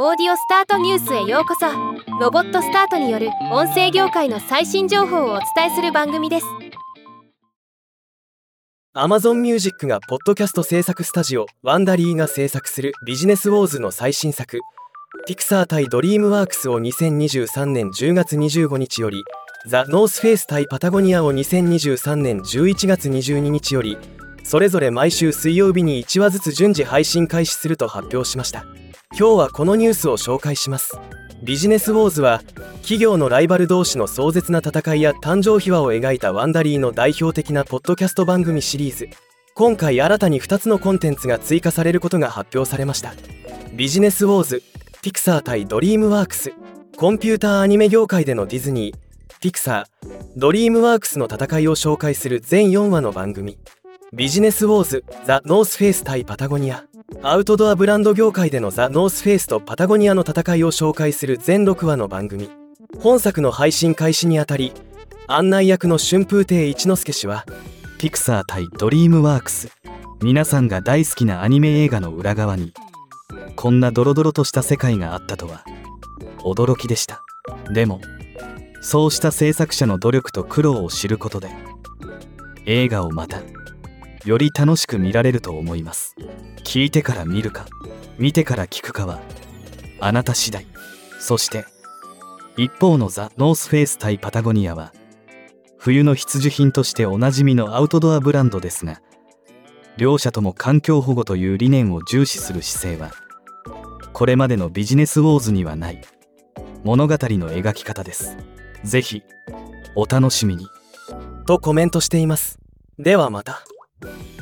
オーディオスタートニュースへようこそ。ロボットスタートによる音声業界の最新情報をお伝えする番組です。Amazon Music がポッドキャスト制作スタジオワンダリーが制作するビジネスウォーズの最新作。ピクサー対ドリームワークスを2023年10月25日よりザ・ノースフェイス対パタゴニアを2023年11月22日よりそれぞれ毎週水曜日に1話ずつ順次配信開始すると発表しました。今日はこのニュースを紹介します。ビジネスウォーズは企業のライバル同士の壮絶な戦いや誕生秘話を描いたワンダリーの代表的なポッドキャスト番組シリーズ。今回新たに2つのコンテンツが追加されることが発表されました。ビジネスウォーズピクサー対ドリームワークス。コンピューターアニメ業界でのディズニー。ピクサードリームワークスの戦いを紹介する全4話の番組。ビジネスウォーズザ・ノースフェイス対パタゴニア。アウトドアブランド業界でのザ・ノースフェイスとパタゴニアの戦いを紹介する全6話の番組。本作の配信開始にあたり案内役の春風亭一之輔氏はピクサー対ドリームワークス。皆さんが大好きなアニメ映画の裏側にこんなドロドロとした世界があったとは驚きでした。でもそうした制作者の努力と苦労を知ることで映画をまたより楽しく見られると思います。聞いてから見るか見てから聞くかはあなた次第。そして一方のザ・ノースフェイス対パタゴニアは冬の必需品としておなじみのアウトドアブランドですが両者とも環境保護という理念を重視する姿勢はこれまでのビジネスウォーズにはない物語の描き方です。ぜひお楽しみに。とコメントしています。ではまた。Bye.